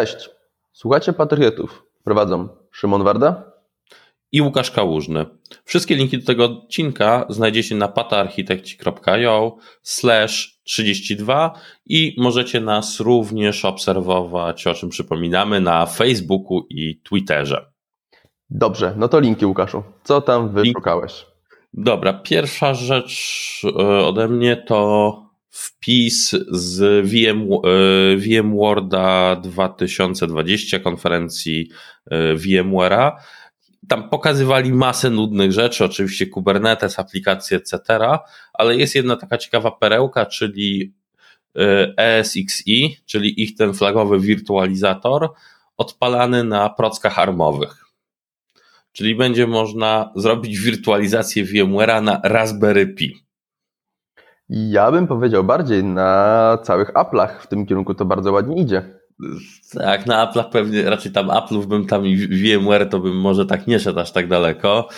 Cześć, słuchacie Patriotów. Prowadzą Szymon Warda i Łukasz Kałużny. Wszystkie linki do tego odcinka znajdziecie na pataarchitekci.io slash 32 i możecie nas również obserwować, o czym przypominamy, na Facebooku i Twitterze. Dobrze, no to linki Łukaszu. Co tam wyszukałeś? Dobra, pierwsza rzecz e, ode mnie to wpis z VM, VMworlda 2020, konferencji e, VMware'a. Tam pokazywali masę nudnych rzeczy, oczywiście Kubernetes, aplikacje, etc., ale jest jedna taka ciekawa perełka, czyli ESXi, e czyli ich ten flagowy wirtualizator, odpalany na prockach armowych. Czyli będzie można zrobić wirtualizację VMware'a na Raspberry Pi. Ja bym powiedział bardziej na całych Apple'ach w tym kierunku to bardzo ładnie idzie. Tak, na Apple'ach pewnie, raczej tam Apple'ów bym tam i VMware to bym może tak nie szedł aż tak daleko.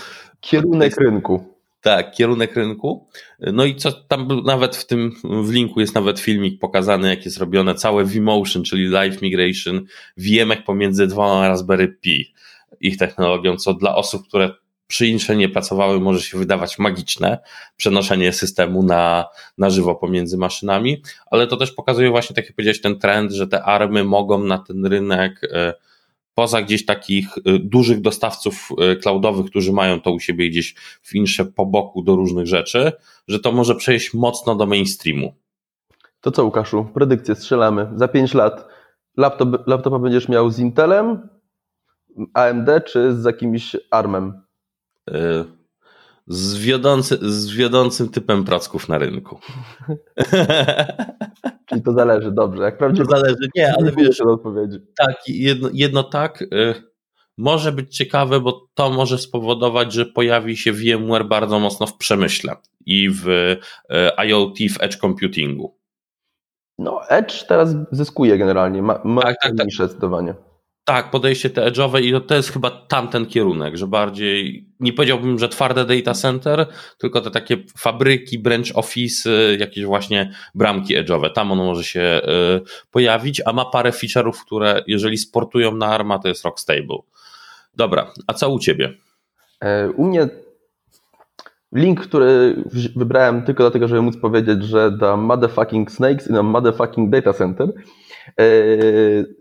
Kierunek rynku. Tak, kierunek rynku. No i co tam nawet w tym w linku jest nawet filmik pokazany, jak jest robione całe vMotion, czyli live migration VMek pomiędzy dwoma Raspberry Pi ich technologią, co dla osób, które przy Intrze nie pracowały, może się wydawać magiczne, przenoszenie systemu na, na żywo pomiędzy maszynami, ale to też pokazuje właśnie, tak jak powiedziałeś, ten trend, że te army mogą na ten rynek e, poza gdzieś takich e, dużych dostawców e, cloudowych, którzy mają to u siebie gdzieś w Intrze po boku do różnych rzeczy, że to może przejść mocno do mainstreamu. To co Łukaszu, predykcję strzelamy. Za 5 lat laptop, laptopa będziesz miał z Intelem, AMD czy z jakimś ARMem? Z, wiodący, z wiodącym typem procków na rynku. Czyli to zależy, dobrze. Jak prawdziwie to zależy, nie, ale wiesz, odpowiedzi. Tak, jedno, jedno tak, y, może być ciekawe, bo to może spowodować, że pojawi się VMware bardzo mocno w przemyśle i w y, IoT, w edge computingu. No, Edge teraz zyskuje generalnie, ma, ma tak, tak, tak. zdecydowanie. Tak, podejście te edge'owe i to jest chyba tamten kierunek, że bardziej, nie powiedziałbym, że twarde data center, tylko te takie fabryki, branch office, jakieś właśnie bramki edge'owe, tam on może się y, pojawić, a ma parę feature'ów, które jeżeli sportują na ARMA, to jest rock stable. Dobra, a co u Ciebie? E, u mnie link, który wybrałem tylko dlatego, żeby móc powiedzieć, że the motherfucking snakes in a motherfucking data center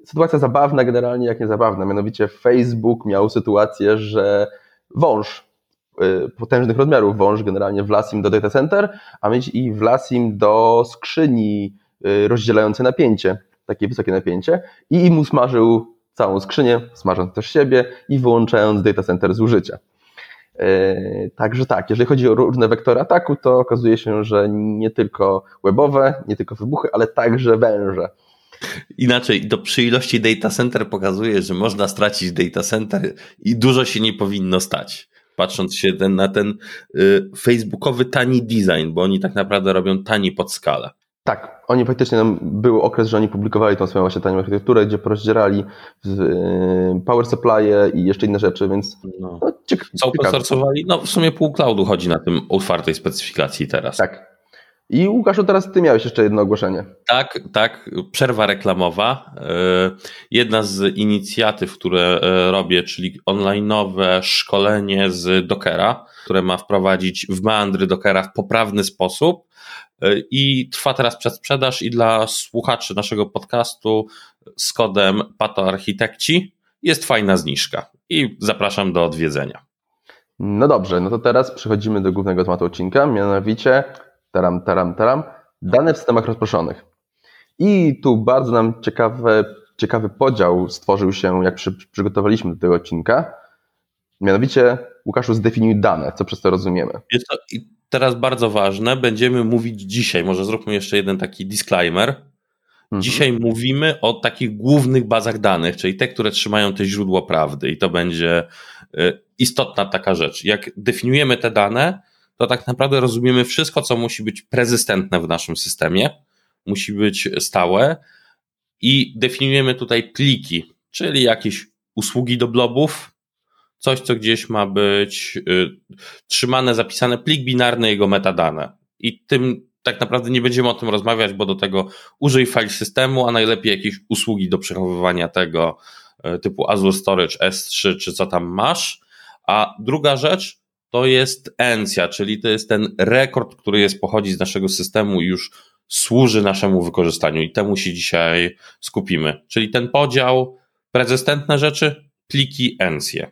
sytuacja zabawna generalnie, jak nie zabawna. Mianowicie Facebook miał sytuację, że wąż e, potężnych rozmiarów, wąż generalnie wlazł do data center, a mieć i wlazł do skrzyni e, rozdzielającej napięcie, takie wysokie napięcie i im usmażył całą skrzynię, smażąc też siebie i wyłączając data center z użycia. Także tak, jeżeli chodzi o różne wektory ataku, to okazuje się, że nie tylko webowe, nie tylko wybuchy, ale także węże. Inaczej, to przy ilości data center pokazuje, że można stracić data center i dużo się nie powinno stać. Patrząc się ten, na ten y, facebookowy tani design, bo oni tak naprawdę robią tani pod skalę. Tak, oni faktycznie nam był okres, że oni publikowali tą swoją właśnie tanią architekturę, gdzie porozdzierali y, power supply i jeszcze inne rzeczy, więc no. No, ciekawe. Co open source'owali? No w sumie pół cloudu chodzi na tym otwartej specyfikacji teraz. Tak, i Łukaszu, teraz ty miałeś jeszcze jedno ogłoszenie. Tak, tak, przerwa reklamowa. E, jedna z inicjatyw, które e, robię, czyli online'owe szkolenie z Dockera, które ma wprowadzić w meandry Dockera w poprawny sposób e, i trwa teraz przedsprzedaż i dla słuchaczy naszego podcastu z kodem PatoArchitekci jest fajna zniżka i zapraszam do odwiedzenia. No dobrze, no to teraz przechodzimy do głównego tematu odcinka, mianowicie taram, taram, taram, dane w systemach rozproszonych. I tu bardzo nam ciekawe, ciekawy podział stworzył się, jak przy, przygotowaliśmy do tego odcinka. Mianowicie, Łukaszu, zdefiniuj dane, co przez to rozumiemy. Jest to i teraz bardzo ważne, będziemy mówić dzisiaj, może zróbmy jeszcze jeden taki disclaimer. Mhm. Dzisiaj mówimy o takich głównych bazach danych, czyli te, które trzymają te źródło prawdy, i to będzie y, istotna taka rzecz. Jak definiujemy te dane, to tak naprawdę rozumiemy wszystko, co musi być prezystentne w naszym systemie, musi być stałe i definiujemy tutaj pliki, czyli jakieś usługi do blobów, coś, co gdzieś ma być y, trzymane, zapisane, plik binarny, jego metadane. I tym tak naprawdę nie będziemy o tym rozmawiać, bo do tego użyj file systemu, a najlepiej jakieś usługi do przechowywania tego e, typu Azure Storage S3 czy co tam masz. A druga rzecz to jest ENCIA, czyli to jest ten rekord, który jest pochodzi z naszego systemu i już służy naszemu wykorzystaniu i temu się dzisiaj skupimy. Czyli ten podział, prezystentne rzeczy, pliki ENCIE.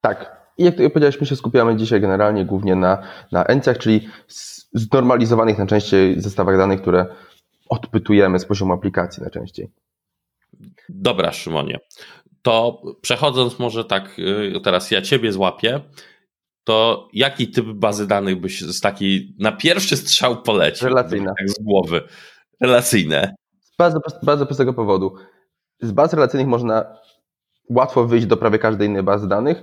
Tak. I jak powiedziałeś, my się skupiamy dzisiaj generalnie głównie na, na ENCIach, czyli znormalizowanych najczęściej zestawach danych, które odpytujemy z poziomu aplikacji najczęściej. Dobra, Szymonie. To przechodząc może tak, y, teraz ja ciebie złapię, to jaki typ bazy danych byś z takiej na pierwszy strzał polecił? Relacyjne. Tak z głowy. Relacyjne. Z bardzo, bardzo prostego powodu. Z baz relacyjnych można łatwo wyjść do prawie każdej innej bazy danych.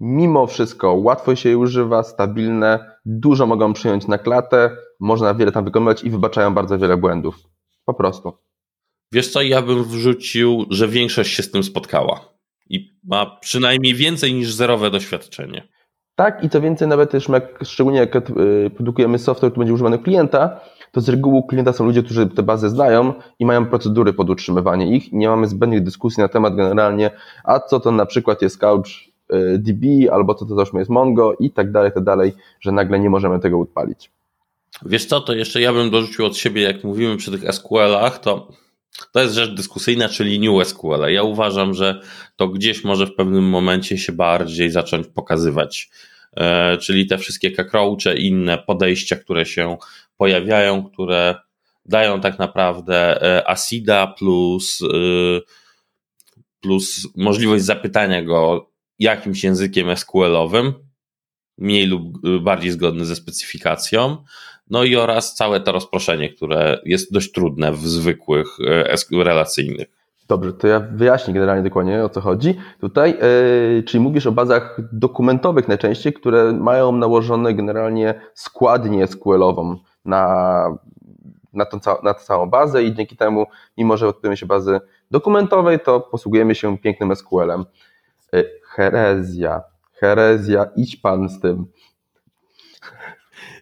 Mimo wszystko łatwo się je używa, stabilne, dużo mogą przyjąć na klatę, można wiele tam wykonywać i wybaczają bardzo wiele błędów. Po prostu. Wiesz co, ja bym wrzucił, że większość się z tym spotkała i ma przynajmniej więcej niż zerowe doświadczenie. Tak, i co więcej, nawet też jak, szczególnie jak y, produkujemy software, który będzie używany klienta, to z reguły klienta są ludzie, którzy te bazy znają i mają procedury pod utrzymywanie ich. Nie mamy zbędnych dyskusji na temat generalnie, a co to na przykład jest CouchDB, y, albo co to załóżmy jest Mongo i tak dalej, tak dalej, że nagle nie możemy tego odpalić. Wiesz co, to jeszcze ja bym dorzucił od siebie, jak mówimy przy tych SQL-ach, to to jest rzecz dyskusyjna, czyli New SQL. Ja uważam, że to gdzieś może w pewnym momencie się bardziej zacząć pokazywać. E, czyli te wszystkie kakrocze i inne podejścia, które się pojawiają, które dają tak naprawdę e, ASIDA plus, e, plus możliwość zapytania go jakimś językiem SQL-owym, mniej lub bardziej zgodny ze specyfikacją, no i oraz całe to rozproszenie, które jest dość trudne w zwykłych relacyjnych. Dobrze, to ja wyjaśnię generalnie dokładnie o co chodzi. Tutaj, yy, czyli mówisz o bazach dokumentowych najczęściej, które mają nałożone generalnie składnię SQL-ową na, na, tą, na tę całą bazę i dzięki temu, mimo że odpytujemy się bazy dokumentowej, to posługujemy się pięknym SQL-em. Yy, herezja, herezja, idź pan z tym.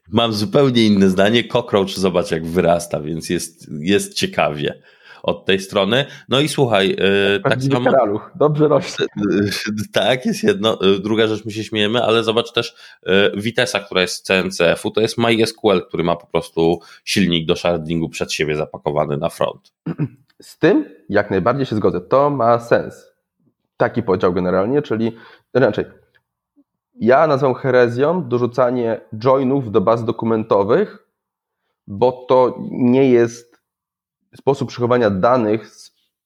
Mam zupełnie inne zdanie. Cockroach zobacz jak wyrasta, więc jest, jest ciekawie od tej strony. No i słuchaj, yy, tak samo. Karaluch. Dobrze rośnie. Tak, jest jedno. E, druga rzecz, my się śmiejemy, ale zobacz też yy, Vitessa, która jest z CNCF-u, to jest MySQL, który ma po prostu silnik do shardingu przed siebie zapakowany na front. Z tym jak najbardziej się zgodzę. To ma sens. Taki podział generalnie, czyli raczej ja nazwę herezją dorzucanie joinów do baz dokumentowych, bo to nie jest sposób przechowania danych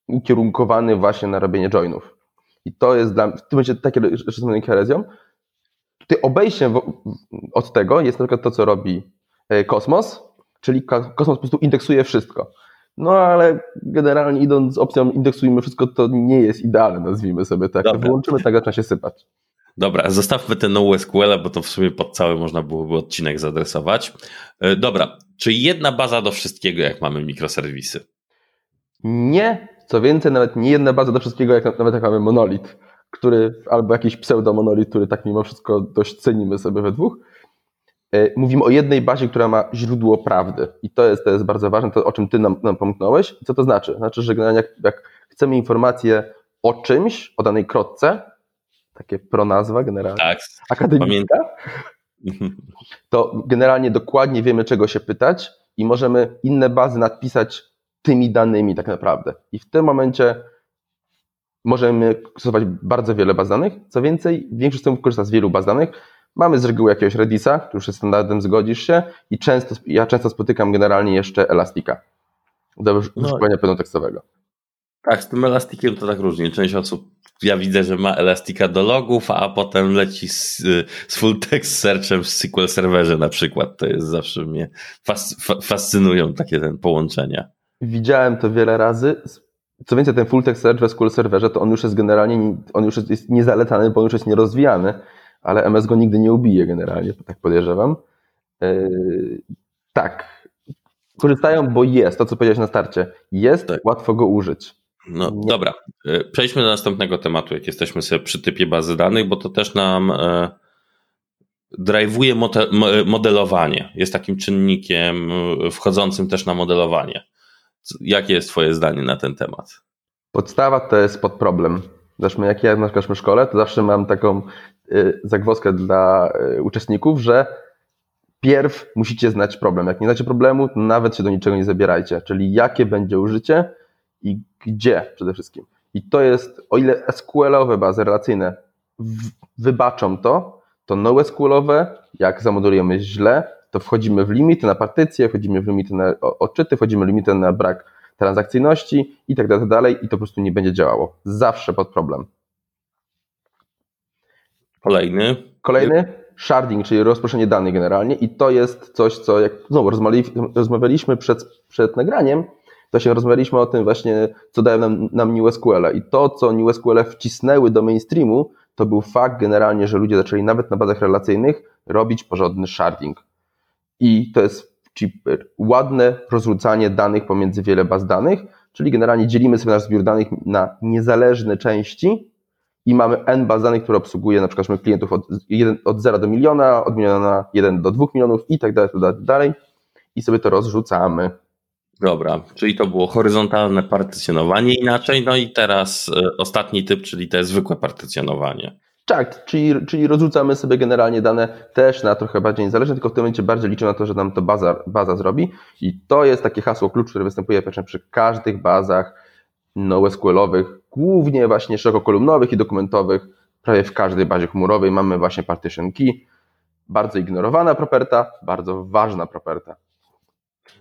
ukierunkowany właśnie na robienie joinów. I to jest dla mnie, w tym momencie takie rzeczy są herezją. Tutaj obejściem od tego jest na przykład to, co robi e, Kosmos, czyli Kosmos po prostu indeksuje wszystko. No ale generalnie idąc z opcją indeksujmy wszystko, to nie jest idealne, nazwijmy sobie tak. Dobra. Wyłączymy, tak zaczyna się sypać. Dobra, zostawmy ten NoSQL, bo to w sumie pod cały można byłoby odcinek zadresować. E, dobra, czy jedna baza do wszystkiego, jak mamy mikroserwisy? Nie, co więcej, nawet nie jedna baza do wszystkiego, jak nawet jak mamy monolit, który, albo jakiś pseudo-monolit, który tak mimo wszystko dość cenimy sobie we dwóch. E, mówimy o jednej bazie, która ma źródło prawdy. I to jest, to jest bardzo ważne, to o czym ty nam, nam pomknąłeś. Co to znaczy? Znaczy, że generalnie jak, jak chcemy informację o czymś, o danej krotce, takie pronazwa generalnie. Tak. Akademicka. To generalnie dokładnie wiemy, czego się pytać i możemy inne bazy nadpisać tymi danymi tak naprawdę. I w tym momencie możemy stosować bardzo wiele baz danych. Co więcej, większość systemów korzysta z wielu baz danych. Mamy z reguły jakiegoś Redisa, który już jest standardem, zgodzisz się i często, ja często spotykam generalnie jeszcze Elastika do no wyszukiwania no. pełnotekstowego. Tak, z tym Elastikiem to tak różnie. Część osób ja widzę, że ma Elastika do logów, a potem leci z, z full text searchem w SQL serwerze na przykład. To jest zawsze mnie fascynują takie ten połączenia. Widziałem to wiele razy. Co więcej, ten full text search w SQL serwerze, to on już jest generalnie, on już jest, jest niezaletany, bo on już jest nierozwijany, ale MS go nigdy nie ubije generalnie, tak podejrzewam. Yy, tak. Korzystają, bo jest, to co powiedziałeś na starcie. Jest, tak. łatwo go użyć. No nie. dobra, e, przejdźmy do następnego tematu, jak jesteśmy sobie przy typie bazy danych, bo to też nam e, drive'uje modelowanie, jest takim czynnikiem y, wchodzącym też na modelowanie. Jakie jest Twoje zdanie na ten temat? Podstawa to jest podproblem. Zresztą jak ja na naszej szkole, to zawsze mam taką y, zagwozdkę dla y, uczestników, że pierw musicie znać problem. Jak nie znacie problemu, to nawet się do niczego nie zabierajcie. Czyli jakie będzie użycie i gdzie przede wszystkim. I to jest, o ile SQL-owe bazy relacyjne wybaczą to, to NoSQL-owe, jak zamodelujemy źle, to wchodzimy w limity na partycje, wchodzimy w limity na odczyty, wchodzimy w limity na brak transakcyjności i tak dalej, tak dalej i to po prostu nie będzie działało. Zawsze pod problem. Kolejny. Kolejny, sharding, czyli rozproszenie danych generalnie i to jest coś, co jak znowu rozmawialiśmy przed, przed nagraniem, to się rozmawialiśmy o tym właśnie, co dają nam, nam NewSQL i to, co NewSQL wcisnęły do mainstreamu, to był fakt generalnie, że ludzie zaczęli nawet na bazach relacyjnych robić porządny sharding. I to jest ładne rozrzucanie danych pomiędzy wiele baz danych, czyli generalnie dzielimy sobie nasz zbiór danych na niezależne części i mamy n baz danych, które obsługuje na przykład klientów od, 1, od 0 do miliona, od miliona na 1 do 2 milionów i tak dalej, tak dalej i sobie to rozrzucamy. Dobra, czyli to było horyzontalne partycjonowanie inaczej, no i teraz y, ostatni typ, czyli te zwykłe partycjonowanie. Tak, czyli, czyli rozrzucamy sobie generalnie dane też na trochę bardziej niezależne, tylko w tym momencie bardziej liczę na to, że nam to baza, baza zrobi i to jest takie hasło klucz, które występuje przy każdych bazach NoSQL-owych, głównie właśnie szerokokolumnowych i dokumentowych, prawie w każdej bazie chmurowej mamy właśnie partition key, bardzo ignorowana properta, bardzo ważna properta.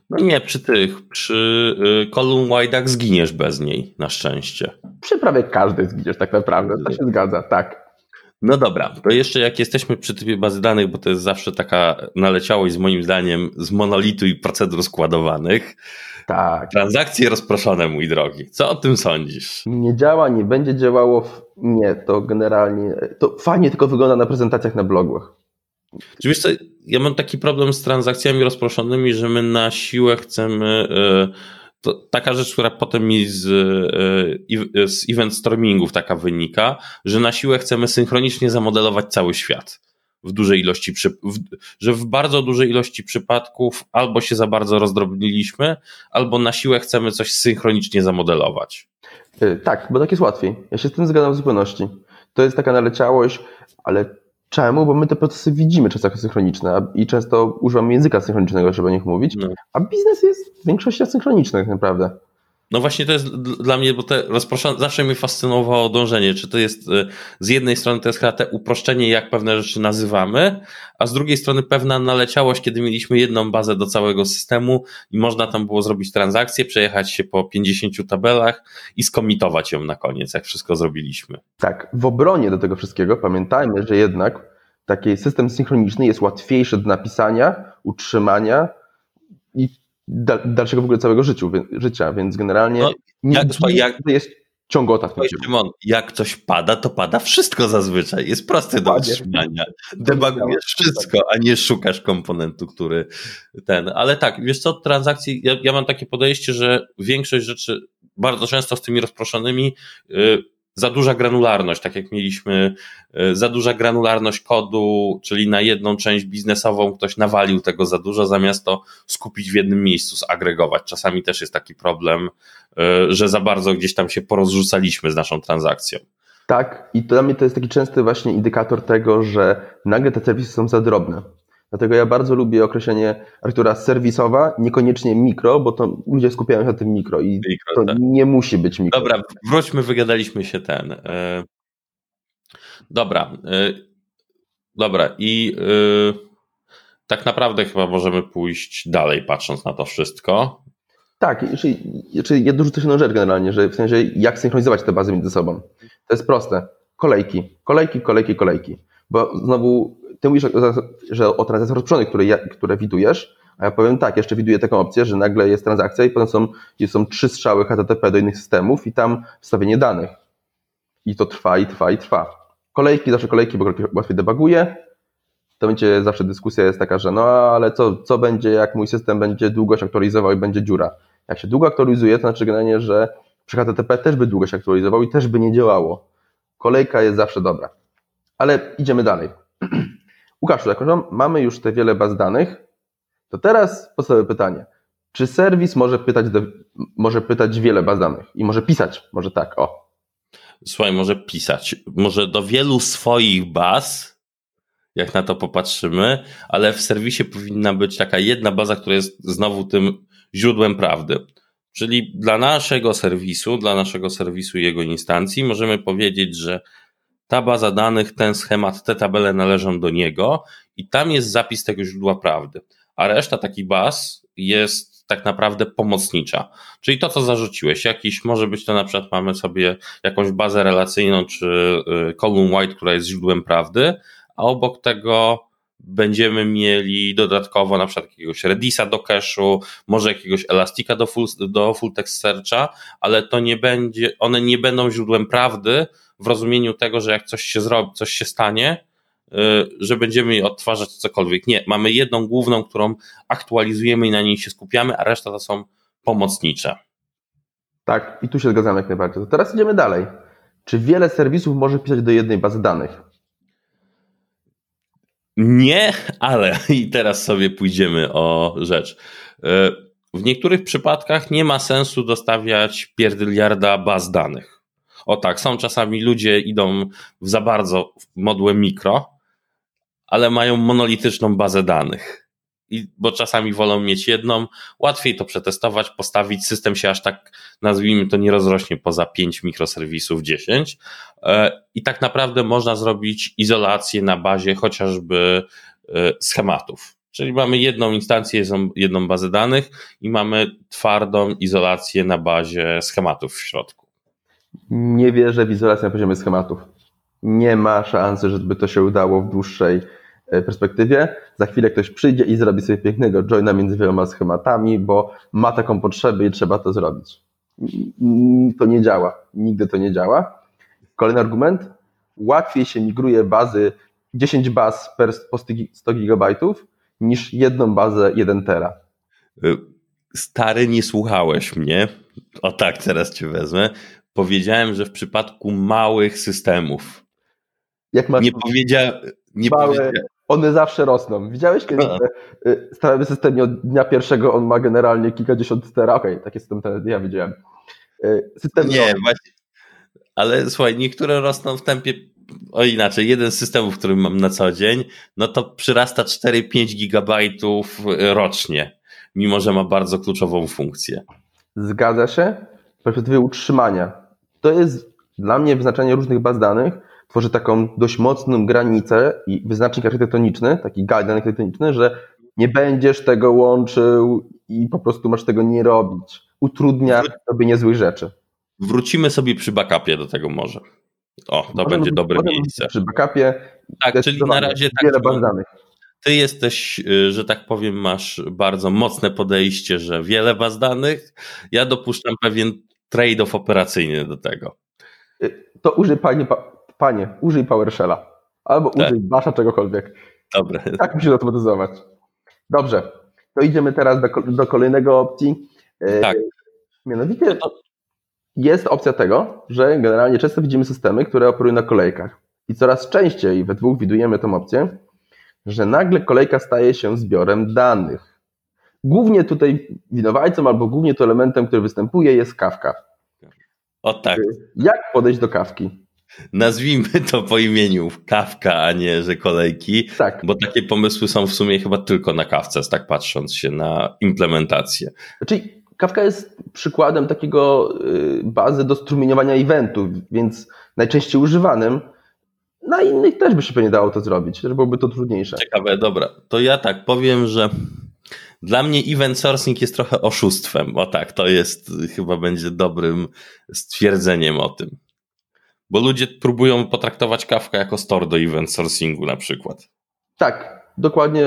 No nie, przy tych, przy y, column wide'ach zginiesz bez niej, na szczęście. Przy prawie każdej zginiesz tak naprawdę, to się zgadza, tak. No dobra, to jeszcze jak jesteśmy przy typie bazy danych, bo to jest zawsze taka naleciałość z moim zdaniem z monolitu i procedur składowanych. Tak. Transakcje rozproszone, mój drogi. Co o tym sądzisz? Nie działa, nie będzie działało. Nie, to generalnie. To fajnie tylko wygląda na prezentacjach na blogach. Czy wiesz co, ja mam taki problem z transakcjami rozproszonymi, że my na siłę chcemy. Yy, to taka rzecz, która potem mi z, e, z event stormingów taka wynika, że na siłę chcemy synchronicznie zamodelować cały świat w dużej ilości, w, że w bardzo dużej ilości przypadków albo się za bardzo rozdrobniliśmy, albo na siłę chcemy coś synchronicznie zamodelować. E, tak, bo tak jest łatwiej. Ja się z tym zgadzam w zupełności. To jest taka naleciałość, ale Czemu? Bo my te procesy widzimy często jako synchroniczne i często używam języka synchronicznego, żeby o nich mówić, no. a biznes jest w większości asynchroniczny tak naprawdę. No właśnie to jest dla mnie, bo te rozproszone, zawsze mnie fascynowało dążenie, czy to jest y, z jednej strony to jest chyba te uproszczenie, jak pewne rzeczy nazywamy, a z drugiej strony pewna naleciałość, kiedy mieliśmy jedną bazę do całego systemu i można tam było zrobić transakcję, przejechać się po 50 tabelach i skomitować ją na koniec, jak wszystko zrobiliśmy. Tak, w obronie do tego wszystkiego pamiętajmy, że jednak taki system synchroniczny jest łatwiejszy do napisania, utrzymania dalszego w ogóle całego życiu, życia, więc generalnie no, jak, nie, jak, jest ciągota w tym Szymon, jak coś pada, to pada wszystko zazwyczaj. Jest prosty do utrzymania. Debagujesz wszystko, a nie szukasz komponentu, który ten. Ale tak, wiesz co, transakcji, ja, ja mam takie podejście, że większość rzeczy bardzo często z tymi rozproszonymi yy, za duża granularność, tak jak mieliśmy, e, za duża granularność kodu, czyli na jedną część biznesową ktoś nawalił tego za dużo, zamiast to skupić w jednym miejscu, zagregować. Czasami też jest taki problem, e, że za bardzo gdzieś tam się porozrzucaliśmy z naszą transakcją. Tak, i dla mnie to jest taki częsty właśnie indykator tego, że nagle te serwisy są za drobne. Dlatego ja bardzo lubię określenie architektura serwisowa, niekoniecznie mikro, bo to ludzie skupiają się na tym mikro i mikro, to tak. nie musi być mikro. Dobra, wróćmy, wygadaliśmy się ten. E, dobra. E, dobra i e, tak naprawdę chyba możemy pójść dalej, patrząc na to wszystko. Tak, czyli, czyli ja dorzucę się na rzecz generalnie, że w sensie jak synchronizować te bazy między sobą. To jest proste. Kolejki, kolejki, kolejki, kolejki. Bo znowu ty mówisz, że o transakcjach rozproszonych, które, które widujesz, a ja powiem tak, jeszcze widuję taką opcję, że nagle jest transakcja i potem są, są trzy strzały HTTP do innych systemów i tam wstawienie danych. I to trwa, i trwa, i trwa. Kolejki, zawsze kolejki, bo łatwiej debuguje. To będzie zawsze dyskusja jest taka, że no ale co, co będzie, jak mój system będzie długo się aktualizował i będzie dziura. Jak się długo aktualizuje, to znaczy generalnie, że przy HTTP też by długo się aktualizował i też by nie działało. Kolejka jest zawsze dobra. Ale idziemy dalej. Łukaszu, jako mamy już te wiele baz danych, to teraz podstawowe pytanie. Czy serwis może pytać, może pytać wiele baz danych i może pisać? Może tak, o. Słuchaj, może pisać. Może do wielu swoich baz, jak na to popatrzymy, ale w serwisie powinna być taka jedna baza, która jest znowu tym źródłem prawdy. Czyli dla naszego serwisu, dla naszego serwisu i jego instancji możemy powiedzieć, że ta baza danych, ten schemat, te tabele należą do niego i tam jest zapis tego źródła prawdy. A reszta takich baz jest tak naprawdę pomocnicza. Czyli to, co zarzuciłeś, jakiś, może być to na przykład mamy sobie jakąś bazę relacyjną czy y, column white, która jest źródłem prawdy, a obok tego będziemy mieli dodatkowo na przykład jakiegoś Redisa do cache'u, może jakiegoś Elastika do full, do full text searcha, ale to nie będzie, one nie będą źródłem prawdy w rozumieniu tego, że jak coś się zrobi, coś się stanie, y, że będziemy odtwarzać cokolwiek. Nie, mamy jedną główną, którą aktualizujemy i na niej się skupiamy, a reszta to są pomocnicze. Tak, i tu się zgadzamy jak najbardziej. To teraz idziemy dalej. Czy wiele serwisów może pisać do jednej bazy danych? Nie, ale i teraz sobie pójdziemy o rzecz. E, w niektórych przypadkach nie ma sensu dostawiać pierdyliarda baz danych. O tak, są czasami ludzie idą w za bardzo w modłę mikro, ale mają monolityczną bazę danych i, bo czasami wolą mieć jedną, łatwiej to przetestować, postawić, system się aż tak, nazwijmy to, nie rozrośnie poza 5 mikroserwisów, 10 e, i tak naprawdę można zrobić izolację na bazie chociażby e, schematów. Czyli mamy jedną instancję, jedną bazę danych i mamy twardą izolację na bazie schematów w środku. Nie wierzę w izolację na poziomie schematów. Nie ma szansy, żeby to się udało w dłuższej E, perspektywie. Za chwilę ktoś przyjdzie i zrobi sobie pięknego joina między wieloma schematami, bo ma taką potrzebę i trzeba to zrobić. To nie działa. Nigdy to nie działa. Kolejny argument. Łatwiej się migruje bazy 10 baz per 100 gigabajtów niż jedną bazę 1 tera. Y, stary, nie słuchałeś mnie. O tak, teraz cię wezmę. Powiedziałem, że w przypadku małych systemów. Jak masz nie powiedziałem. Nie małe, powiedzia one zawsze rosną. Widziałeś kiedyś, że y, stały system od dnia pierwszego on ma generalnie kilkadziesiąt tera. Okej, okay, taki system ten ja widziałem. Y, system nie, właśnie. Ale słuchaj, niektóre rosną w tempie o inaczej, jeden z systemów, który mam na co dzień, no to przyrasta 4-5 gigabajtów rocznie, mimo że ma bardzo kluczową funkcję. Zgadza się. W perspektywie utrzymania. To jest dla mnie wyznaczanie różnych baz danych, tworzy taką dość mocną granicę i wyznacznik architektoniczny, taki guideline architektoniczny, że nie będziesz tego łączył i po prostu masz tego nie robić. Utrudnia sobie niezłych rzeczy. Wrócimy sobie przy backupie do tego może. O, to możemy, będzie dobre miejsce. Przy backupie. Tak, czyli na razie tak. Wiele baz danych. Ty jesteś, y, że tak powiem, masz bardzo mocne podejście, że wiele baz danych. Ja dopuszczam pewien trade-off operacyjny do tego. Y, to użyj pani, panie, użyj PowerShella. Albo tak. użyj Basha czegokolwiek. Dobre. Tak musisz automatyzować. Dobrze. To idziemy teraz do, do kolejnego opcji. E, tak. Mianowicie no jest opcja tego, że generalnie często widzimy systemy, które operują na kolejkach. I coraz częściej we dwóch widujemy tę opcję, że nagle kolejka staje się zbiorem danych. Głównie tutaj winowajcą albo głównie to elementem, który występuje jest kawka. O tak. Jak podejść do kawki? nazwijmy to po imieniu kawka, a nie, że kolejki. Tak. Bo takie pomysły są w sumie chyba tylko na kawce, tak patrząc się na implementację. Czyli Kawka jest przykładem takiego y, bazy do strumieniowania eventów, więc najczęściej używanym. Na innych też by się pewnie dało to zrobić, że byłoby to trudniejsze. Ciekawe, dobra. To ja tak powiem, że dla mnie event sourcing jest trochę oszustwem. O tak, to jest chyba będzie dobrym stwierdzeniem o tym. Bo ludzie próbują potraktować kawkę jako store do event sourcingu na przykład. Tak, dokładnie,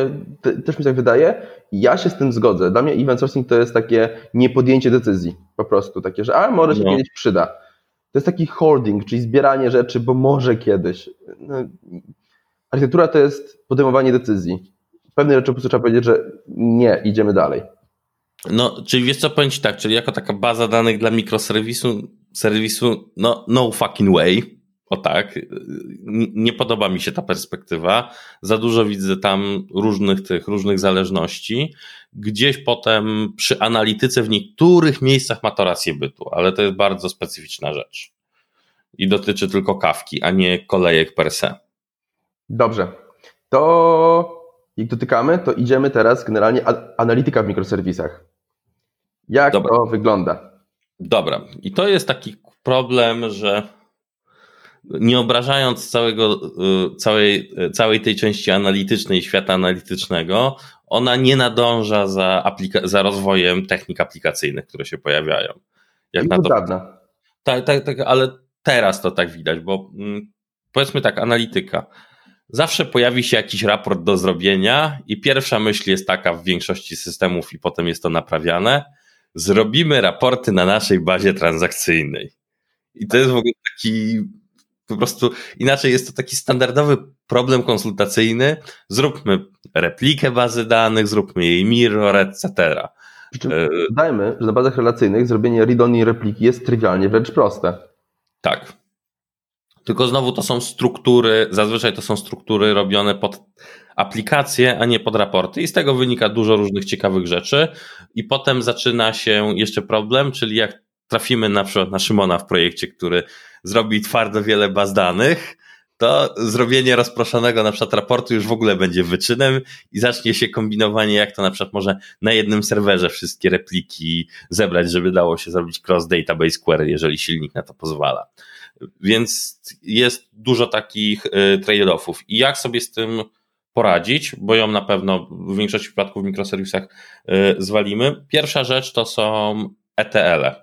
też mi tak wydaje. Ja się z tym zgodzę. Dla mnie event sourcing to jest takie niepodjęcie decyzji. Po prostu takie, że a może się no. kiedyś przyda. To jest taki holding, czyli zbieranie rzeczy, bo może kiedyś. No, architektura to jest podejmowanie decyzji. Pewne rzeczy po prostu trzeba powiedzieć, że nie, idziemy dalej. No, czyli wiesz co, powiem Ci tak, czyli jako taka baza danych dla mikroserwisu, serwisu, no, no fucking way. O tak, nie podoba mi się ta perspektywa. Za dużo widzę tam różnych tych, różnych zależności. Gdzieś potem przy analityce w niektórych miejscach ma to rację bytu, ale to jest bardzo specyficzna rzecz. I dotyczy tylko kawki, a nie kolejek per se. Dobrze. To jak dotykamy, to idziemy teraz generalnie analityka w mikroserwisach. Jak Dobra. to wygląda? Dobra. I to jest taki problem, że nie obrażając całego, y, całej, całej tej części analitycznej świata analitycznego, ona nie nadąża za, aplika- za rozwojem technik aplikacyjnych, które się pojawiają. Jak I na to, dawna. Tak, tak, tak, ale teraz to tak widać, bo mm, powiedzmy tak, analityka. Zawsze pojawi się jakiś raport do zrobienia i pierwsza myśl jest taka w większości systemów i potem jest to naprawiane. Zrobimy raporty na naszej bazie transakcyjnej. I to jest w ogóle taki po prostu inaczej jest to taki standardowy problem konsultacyjny. Zróbmy replikę bazy danych, zróbmy jej mirror, etc. Dajmy, że na bazach relacyjnych zrobienie read-only repliki jest trywialnie wręcz proste. Tak. Tylko znowu to są struktury, zazwyczaj to są struktury robione pod aplikacje, a nie pod raporty i z tego wynika dużo różnych ciekawych rzeczy i potem zaczyna się jeszcze problem, czyli jak trafimy na przykład na Szymona w projekcie, który zrobi twardo wiele baz danych, to zrobienie rozproszonego na przykład raportu już w ogóle będzie wyczynem i zacznie się kombinowanie, jak to na przykład może na jednym serwerze wszystkie repliki zebrać, żeby dało się zrobić cross database query, jeżeli silnik na to pozwala. Więc jest dużo takich y, trade-offów. I jak sobie z tym poradzić, bo ją na pewno w większości przypadków w mikroserwisach y, zwalimy. Pierwsza rzecz to są ETL-e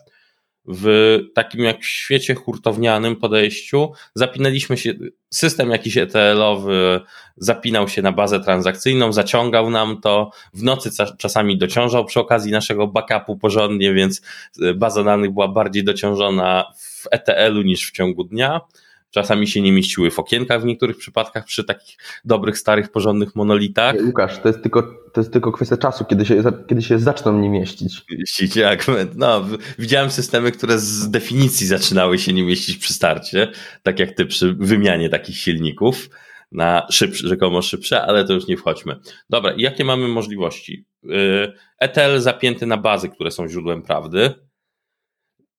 w takim jak w świecie hurtownianym podejściu zapinaliśmy się, system jakiś ETL-owy zapinał się na bazę transakcyjną, zaciągał nam to, w nocy czasami dociążał przy okazji naszego backupu porządnie, więc e, baza danych była bardziej dociążona w ETL-u niż w ciągu dnia. Czasami się nie mieściły w okienkach w niektórych przypadkach przy takich dobrych, starych, porządnych monolitach. Łukasz, to jest tylko, to jest tylko kwestia czasu, kiedy się, kiedy się zaczną nie mieścić. Mieścić, jak? No, widziałem systemy, które z definicji zaczynały się nie mieścić przy starcie, tak jak ty przy wymianie takich silników na szybsze, rzekomo szybsze, ale to już nie wchodźmy. Dobra, jakie mamy możliwości? ETL zapięty na bazy, które są źródłem prawdy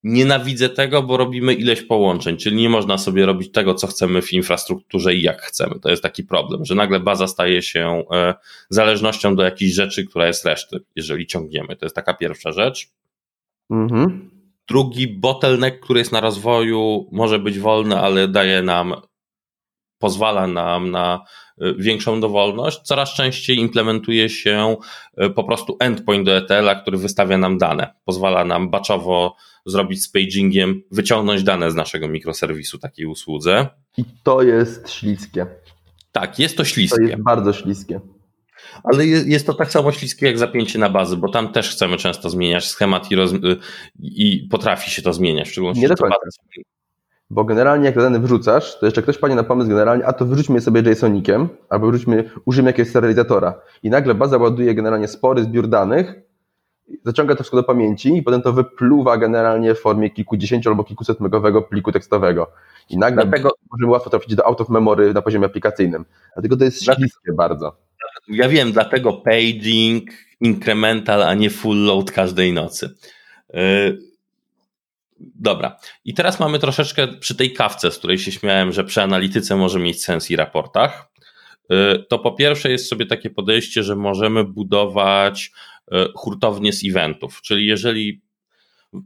Nienawidzę tego, bo robimy ileś połączeń, czyli nie można sobie robić tego, co chcemy w infrastrukturze i jak chcemy. To jest taki problem, że nagle baza staje się e, zależnością do jakiejś rzeczy, która jest reszty, jeżeli ciągniemy. To jest taka pierwsza rzecz. Mhm. Drugi bottleneck, który jest na rozwoju, może być wolny, ale daje nam, pozwala nam na e, większą dowolność. Coraz częściej implementuje się e, po prostu endpoint do ETL-a, który wystawia nam dane. Pozwala nam baczowo zrobić z pagingiem, wyciągnąć dane z naszego mikroserwisu takiej usłudze. I to jest śliskie. Tak, jest to śliskie. To jest bardzo śliskie. Ale jest to tak samo śliskie jak zapięcie na bazy, bo tam też chcemy często zmieniać schemat i, roz... i potrafi się to zmieniać. W szczególności Nie do końca. Bo generalnie jak dane wrzucasz, to jeszcze ktoś padnie na pomysł generalnie, a to wyrzućmy sobie JSONikiem, albo wrzućmy, użyjmy jakiegoś serializatora. I nagle baza ładuje generalnie spory zbiór danych, zaciąga to wszystko do pamięci i potem to wypluwa generalnie w formie kilkudziesięciu albo kilkuset megowego pliku tekstowego. I nagle Dlatego... możemy łatwo trafić do out of memory na poziomie aplikacyjnym. Dlatego to jest Dlatego... śliskie bardzo. Ja wiem, dlatego paging, incremental, a nie full load każdej nocy. Yy, dobra. I teraz mamy troszeczkę przy tej kawce, z której się śmiałem, że przy analityce może mieć sens i raportach. Yy, to po pierwsze jest sobie takie podejście, że możemy budować E, hurtownie z eventów. Czyli jeżeli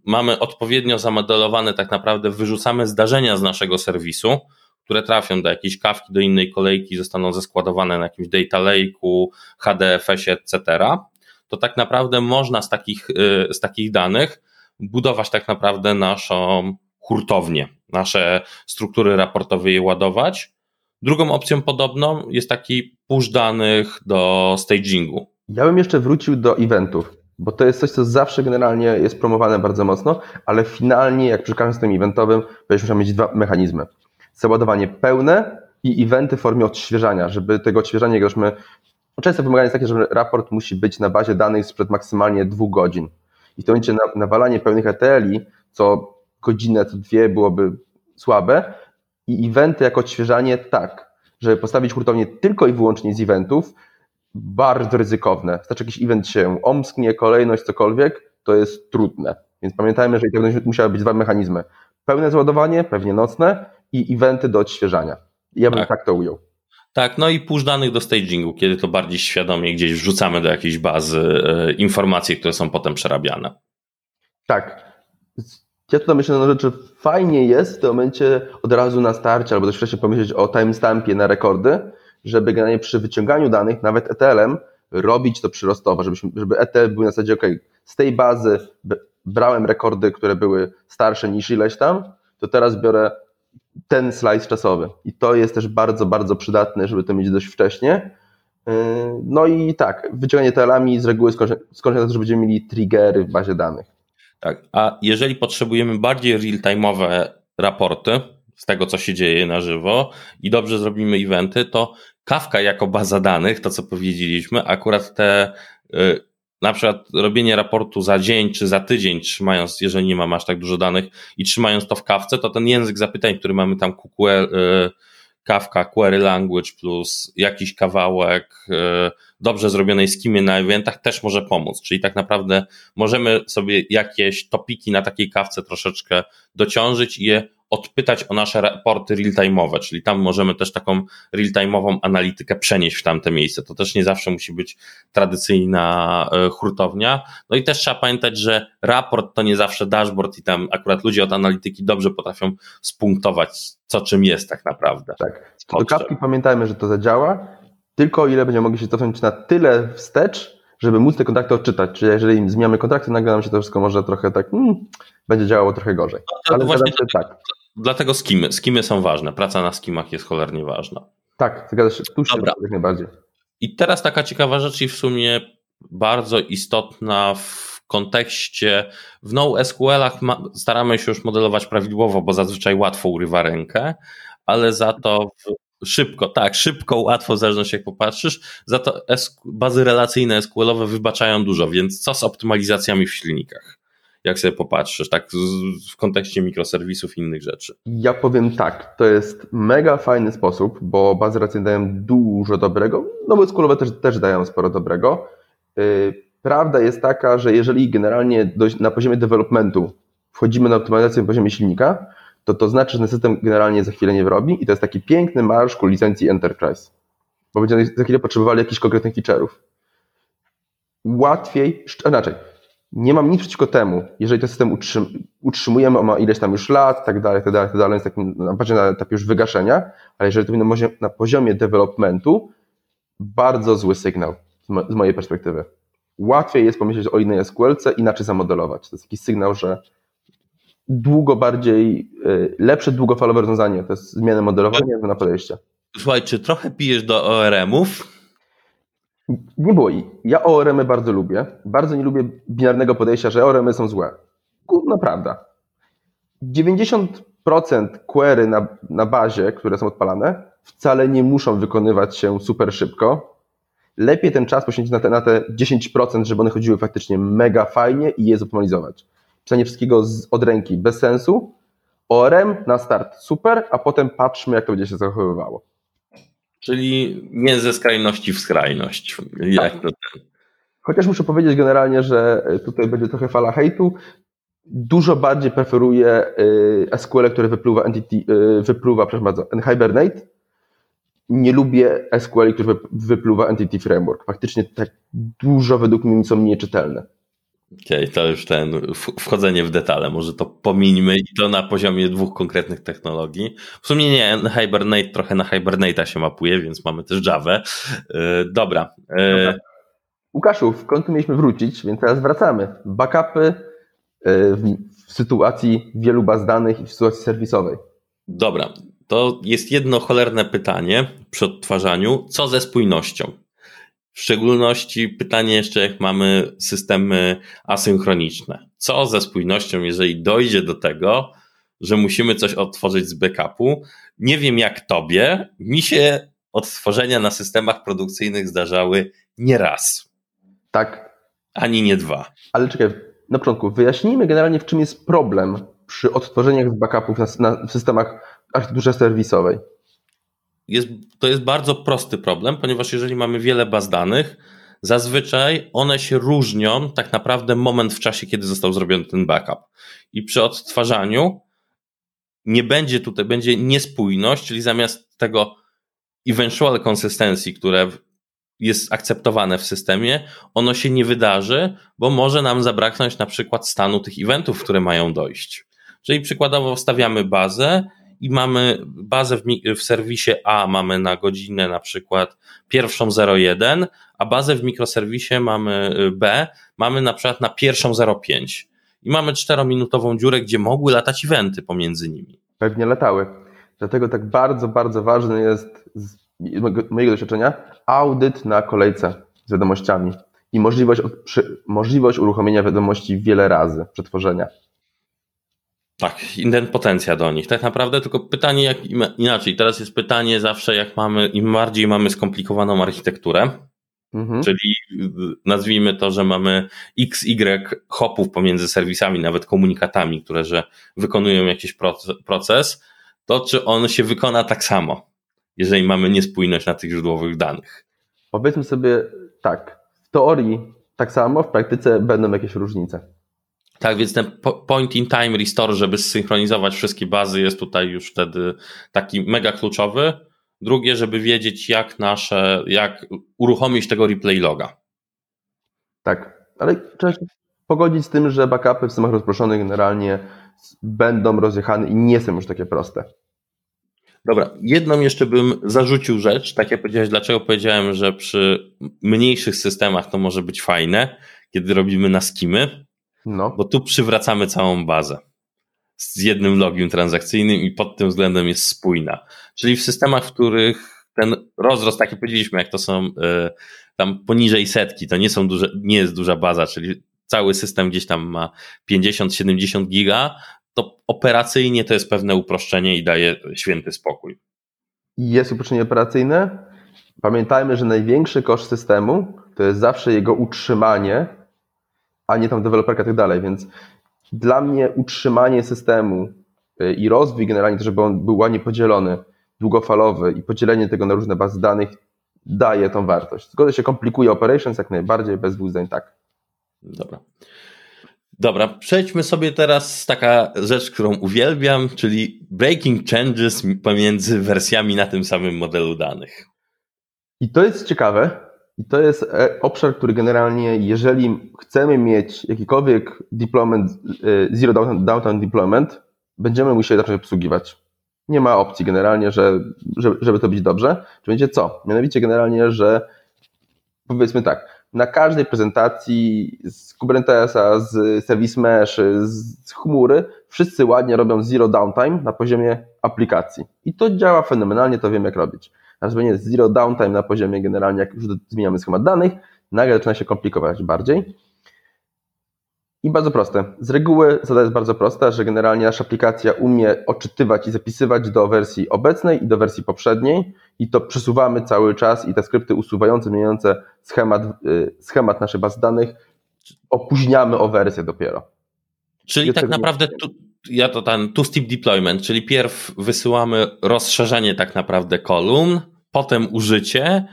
mamy odpowiednio zamodelowane, tak naprawdę wyrzucamy zdarzenia z naszego serwisu, które trafią do jakiejś kawki, do innej kolejki, zostaną zeskładowane na jakimś data lake'u, HDFS-ie, etc., to tak naprawdę można z takich, e, z takich danych budować tak naprawdę naszą hurtownię, nasze struktury raportowe je ładować. Drugą opcją podobną jest taki push danych do stagingu. Ja bym jeszcze wrócił do eventów, bo to jest coś, co zawsze generalnie jest promowane bardzo mocno, ale finalnie, jak przy każdym systemie eventowym, będziemy mieć dwa mechanizmy. Załadowanie pełne i eventy w formie odświeżania, żeby tego odświeżania, jak my, często wymaganie jest takie, że raport musi być na bazie danych sprzed maksymalnie dwóch godzin. I w tym momencie nawalanie pełnych ETL-i co godzinę, co dwie byłoby słabe, I eventy jako odświeżanie tak, żeby postawić hurtownię tylko i wyłącznie z eventów, bardzo ryzykowne. Wystarczy jakiś event się omsknie, kolejność, cokolwiek, to jest trudne. Więc pamiętajmy, że i tak musiały być dwa mechanizmy. Pełne załadowanie, pewnie nocne i eventy do odświeżania. Ja bym tak, tak to ujął. Tak, no i push danych do stagingu, kiedy to bardziej świadomie gdzieś wrzucamy do jakiejś bazy e, informacje, które są potem przerabiane. Tak. Ja tutaj myślę, że fajnie jest w tym momencie od razu na starcie, albo też wcześniej pomyśleć o timestampie na rekordy, żeby generalnie przy wyciąganiu danych, nawet ETL-em, robić to przyrostowo, żebyśmy, żeby ETL był na zasadzie, ok, z tej bazy brałem rekordy, które były starsze niż ileś tam, to teraz biorę ten slajd czasowy. I to jest też bardzo, bardzo przydatne, żeby to mieć dość wcześnie. Yy, no i tak, wyciąganie telami z reguły skończy na to, że będziemy mieli triggery w bazie danych. Tak, a jeżeli potrzebujemy bardziej real-time'owe raporty z tego, co się dzieje na żywo i dobrze zrobimy eventy, to Kafka jako baza danych, to co powiedzieliśmy, akurat te yy, na przykład robienie raportu za dzień czy za tydzień, trzymając, jeżeli nie mam aż tak dużo danych i trzymając to w kawce, to ten język zapytań, który mamy tam QQL, y, Kafka, Query Language plus jakiś kawałek y, dobrze zrobionej skimy na eventach też może pomóc. Czyli tak naprawdę możemy sobie jakieś topiki na takiej kawce troszeczkę dociążyć i je odpytać o nasze raporty real-time'owe, czyli tam możemy też taką real-time'ową analitykę przenieść w tamte miejsce. To też nie zawsze musi być tradycyjna e, hurtownia. No i też trzeba pamiętać, że raport to nie zawsze dashboard i tam akurat ludzie od analityki dobrze potrafią spunktować, co czym jest tak naprawdę. Tak. Do kapki pamiętajmy, że to zadziała, tylko o ile będziemy mogli się cofnąć na tyle wstecz, żeby móc te kontrakty odczytać. Czyli jeżeli im zmieniamy kontrakty, nagle nam się to wszystko może trochę tak, hmm, będzie działało trochę gorzej. No Ale właśnie tak. Dlatego skimy. Skimy są ważne. Praca na skimach jest cholernie ważna. Tak, zgadza się. Tu się jak najbardziej. I teraz taka ciekawa rzecz i w sumie bardzo istotna w kontekście w NoSQL-ach staramy się już modelować prawidłowo, bo zazwyczaj łatwo urywa rękę, ale za to w Szybko, tak, szybko, łatwo, w zależności jak popatrzysz. Za to bazy relacyjne SQL-owe wybaczają dużo, więc co z optymalizacjami w silnikach? Jak sobie popatrzysz, tak w kontekście mikroserwisów i innych rzeczy? Ja powiem tak, to jest mega fajny sposób, bo bazy relacyjne dają dużo dobrego, no bo SQL-owe też, też dają sporo dobrego. Y, prawda jest taka, że jeżeli generalnie na poziomie developmentu wchodzimy na optymalizację na poziomie silnika, to to znaczy, że ten system generalnie za chwilę nie wyrobi i to jest taki piękny marsz ku licencji Enterprise. Bo będziemy za chwilę potrzebowali jakichś konkretnych feature'ów. Łatwiej, inaczej, nie mam nic przeciwko temu, jeżeli ten system utrzym, utrzymujemy, on ma ileś tam już lat, tak dalej, tak dalej, tak dalej, jest takim, na etapie już wygaszenia, ale jeżeli to będzie na poziomie developmentu, bardzo zły sygnał z mojej perspektywy. Łatwiej jest pomyśleć o innej SQL-ce, inaczej zamodelować. To jest taki sygnał, że długo bardziej, y, lepsze długofalowe rozwiązanie. To jest zmiana modelowania, zmiana podejścia. Słuchaj, czy trochę pijesz do ORM-ów? Nie było. Ja ORM-y bardzo lubię. Bardzo nie lubię binarnego podejścia, że ORM-y są złe. No prawda. 90% query na, na bazie, które są odpalane, wcale nie muszą wykonywać się super szybko. Lepiej ten czas poświęcić na te, na te 10%, żeby one chodziły faktycznie mega fajnie i je zoptymalizować pisanie wszystkiego z, od ręki bez sensu. ORM na start super, a potem patrzmy, jak to będzie się zachowywało. Czyli nie ze skrajności w skrajność. Jak tak. to ten? Chociaż muszę powiedzieć generalnie, że tutaj będzie trochę fala hejtu. Dużo bardziej preferuję y, SQL, które wypluwa entity, y, wypluwa, przepraszam bardzo, Hibernate. Nie lubię SQL, które wypluwa Entity Framework. Faktycznie tak dużo według mnie są nieczytelne. Okej, okay, to już ten wchodzenie w detale, może to pomińmy i to na poziomie dwóch konkretnych technologii. W sumie nie, Hibernate trochę na Hibernate'a się mapuje, więc mamy też Java. Yy, dobra. Yy. Łukaszu, w końcu mieliśmy wrócić, więc teraz wracamy. Backupy yy, w sytuacji wielu baz danych i w sytuacji serwisowej. Dobra, to jest jedno cholerne pytanie przy odtwarzaniu. Co ze spójnością? W szczególności pytanie jeszcze, jak mamy systemy asynchroniczne. Co ze spójnością, jeżeli dojdzie do tego, że musimy coś odtworzyć z backupu? Nie wiem jak tobie, mi się odtworzenia na systemach produkcyjnych zdarzały nie raz. Tak. Ani nie dwa. Ale czekaj, na początku wyjaśnijmy generalnie, w czym jest problem przy odtworzeniach z backupów na, na systemach architekturze serwisowej? Jest, to jest bardzo prosty problem, ponieważ jeżeli mamy wiele baz danych, zazwyczaj one się różnią tak naprawdę moment w czasie, kiedy został zrobiony ten backup. I przy odtwarzaniu nie będzie tutaj, będzie niespójność, czyli zamiast tego eventual consistency, które jest akceptowane w systemie, ono się nie wydarzy, bo może nam zabraknąć na przykład stanu tych eventów, które mają dojść. Czyli przykładowo wstawiamy bazę i mamy bazę w, w serwisie A mamy na godzinę na przykład pierwszą 01, a bazę w mikroserwisie mamy y, B, mamy na przykład na pierwszą 05. I mamy czterominutową dziurę, gdzie mogły latać eventy pomiędzy nimi. Pewnie latały. Dlatego tak bardzo, bardzo ważny jest z mojego doświadczenia audyt na kolejce z wiadomościami i możliwość, możliwość uruchomienia wiadomości wiele razy przetworzenia. Tak, identpotencja do nich. Tak naprawdę tylko pytanie jak inaczej. Teraz jest pytanie zawsze jak mamy, im bardziej mamy skomplikowaną architekturę, mhm. czyli nazwijmy to, że mamy x, y hopów pomiędzy serwisami, nawet komunikatami, które że wykonują jakiś proces, to czy on się wykona tak samo, jeżeli mamy niespójność na tych źródłowych danych. Powiedzmy sobie tak, w teorii tak samo, w praktyce będą jakieś różnice. Tak, więc ten point in time restore, żeby zsynchronizować wszystkie bazy, jest tutaj już wtedy taki mega kluczowy. Drugie, żeby wiedzieć, jak nasze, jak uruchomić tego replay loga. Tak, ale trzeba się pogodzić z tym, że backupy w systemach rozproszonych generalnie będą rozjechane i nie są już takie proste. Dobra, jedną jeszcze bym zarzucił rzecz, tak jak powiedziałeś, dlaczego powiedziałem, że przy mniejszych systemach to może być fajne, kiedy robimy na skimy, no. Bo tu przywracamy całą bazę z jednym logiem transakcyjnym i pod tym względem jest spójna. Czyli w systemach, w których ten rozrost, tak jak powiedzieliśmy, jak to są y, tam poniżej setki, to nie są duże, nie jest duża baza, czyli cały system gdzieś tam ma 50-70 giga, to operacyjnie to jest pewne uproszczenie i daje święty spokój. Jest uproszczenie operacyjne. Pamiętajmy, że największy koszt systemu to jest zawsze jego utrzymanie a nie tam deweloperka i tak dalej, więc dla mnie utrzymanie systemu y, i rozwój generalnie, żeby on był ładnie podzielony, długofalowy i podzielenie tego na różne bazy danych daje tą wartość. Zgoda się komplikuje operations jak najbardziej, bez dwóch zdań tak. Dobra. Dobra, przejdźmy sobie teraz taka rzecz, którą uwielbiam, czyli breaking changes pomiędzy wersjami na tym samym modelu danych. I to jest ciekawe, i to jest e, obszar, który generalnie, jeżeli chcemy mieć jakikolwiek deployment, e, zero downtime deployment, będziemy musieli zacząć obsługiwać. Nie ma opcji generalnie, że, żeby to być dobrze. Czy będzie co? Mianowicie generalnie, że powiedzmy tak, na każdej prezentacji z Kubernetesa, z Service Mesh, z chmury, wszyscy ładnie robią zero downtime na poziomie aplikacji. I to działa fenomenalnie, to wiem jak robić nazywanie zero downtime na poziomie generalnie, jak już zmieniamy schemat danych, nagle zaczyna się komplikować bardziej. I bardzo proste. Z reguły zasada jest bardzo prosta, że generalnie nasza aplikacja umie odczytywać i zapisywać do wersji obecnej i do wersji poprzedniej i to przesuwamy cały czas i te skrypty usuwające, zmieniające schemat, y, schemat naszej baz danych opóźniamy o wersję dopiero. Czyli tak naprawdę tu, ja to ten two-step deployment, czyli pierw wysyłamy rozszerzenie tak naprawdę kolumn, potem użycie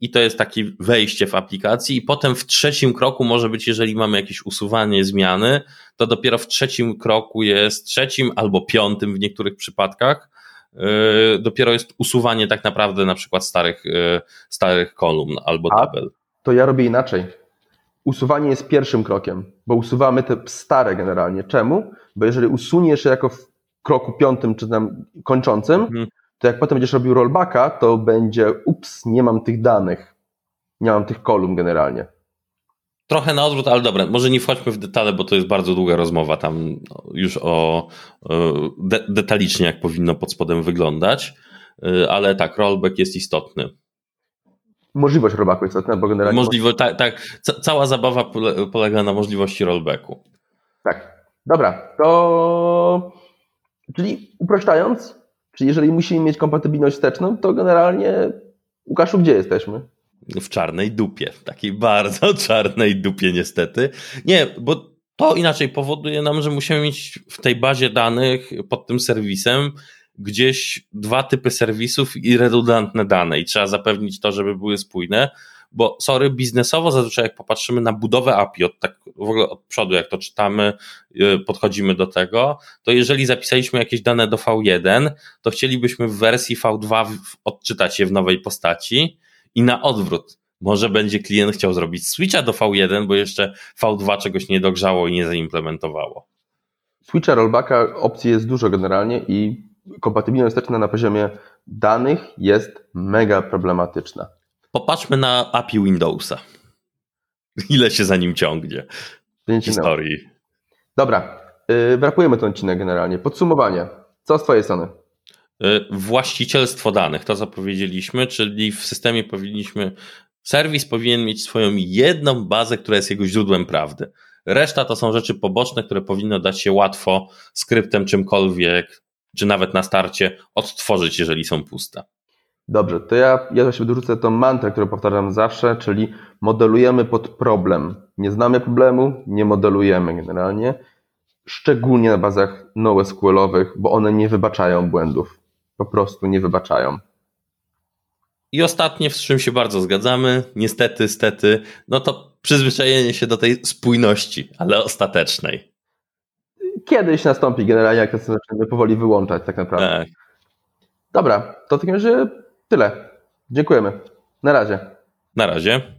i to jest takie wejście w aplikacji i potem w trzecim kroku może być, jeżeli mamy jakieś usuwanie zmiany, to dopiero w trzecim kroku jest trzecim albo piątym w niektórych przypadkach yy, dopiero jest usuwanie tak naprawdę na przykład starych, yy, starych kolumn albo tabel. To ja robię inaczej. Usuwanie jest pierwszym krokiem, bo usuwamy te stare generalnie. Czemu? Bo jeżeli usuniesz jako w kroku piątym czy tam kończącym, mhm to jak potem będziesz robił rollbacka, to będzie ups, nie mam tych danych, nie mam tych kolumn generalnie. Trochę na odwrót, ale dobra, może nie wchodźmy w detale, bo to jest bardzo długa rozmowa tam już o de detalicznie, jak powinno pod spodem wyglądać, y, ale tak, rollback jest istotny. Możliwość rollbacku jest istotna, bo generalnie... Możliwość, tak, tak, cała zabawa polega na możliwości rollbacku. Tak, dobra, to... Czyli upraszczając, Czyli jeżeli musimy mieć kompatybilność wsteczną, to generalnie, Łukaszu, gdzie jesteśmy? W czarnej dupie, takiej bardzo czarnej dupie niestety. Nie, bo To inaczej powoduje nam, że musimy mieć w tej bazie danych pod tym serwisem gdzieś dwa typy serwisów i redundantne dane i trzeba zapewnić to, żeby były spójne, bo sorry, biznesowo zazwyczaj jak popatrzymy na budowę API, od tak w ogóle od przodu, jak to czytamy, yy, podchodzimy do tego, to jeżeli zapisaliśmy jakieś dane do V1, to chcielibyśmy w wersji V2 odczytać je w nowej postaci i na odwrót. Może będzie klient chciał zrobić switcha do V1, bo jeszcze V2 czegoś nie dogrzało i nie zaimplementowało. Switcha rollbacka opcji jest dużo generalnie i kompatybilność wsteczna na poziomie danych jest mega problematyczna. Popatrzmy na API Windowsa. Ile się za nim ciągnie w historii. Dobra, yy, brakujemy ten odcinek generalnie. Podsumowanie. Co z Twojej strony? Yy, właścicielstwo danych, to co powiedzieliśmy, czyli w systemie powinniśmy, serwis powinien mieć swoją jedną bazę, która jest jego źródłem prawdy. Reszta to są rzeczy poboczne, które powinno dać się łatwo skryptem czymkolwiek, czy nawet na starcie odtworzyć, jeżeli są puste. Dobrze, to ja, ja właśnie dorzucę tą mantrę, którą powtarzam zawsze, czyli modelujemy pod problem. Nie znamy problemu, nie modelujemy generalnie, szczególnie na bazach NoSQL-owych, bo one nie wybaczają błędów. Po prostu nie wybaczają. I ostatnie, z czym się bardzo zgadzamy, niestety, stety, no to przyzwyczajenie się do tej spójności, ale ostatecznej. Kiedyś nastąpi generalnie, jak to zaczniemy powoli wyłączać tak naprawdę. Tak. Dobra, to w takim razie tyle. Dziękujemy. Na razie. Na razie.